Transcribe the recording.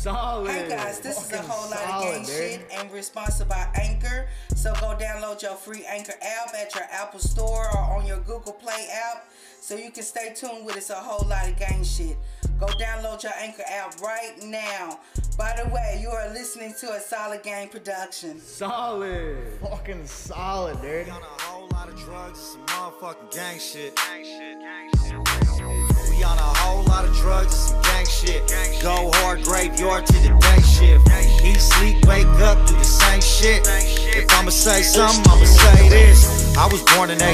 Solid. Hey guys, this is a Fucking whole lot of gang dude. shit and we're sponsored by Anchor. So go download your free Anchor app at your Apple Store or on your Google Play app so you can stay tuned with us a whole lot of gang shit. Go download your Anchor app right now. By the way, you are listening to a solid gang production. Solid. Fucking solid, dude. We on a whole lot of drugs and some motherfucking gang shit. We on a whole lot of drugs and some gang shit. Go hard graveyard to the day shift. Eat, sleep, wake up, do the same shit. If I'ma say something, I'ma say this. I was born in 8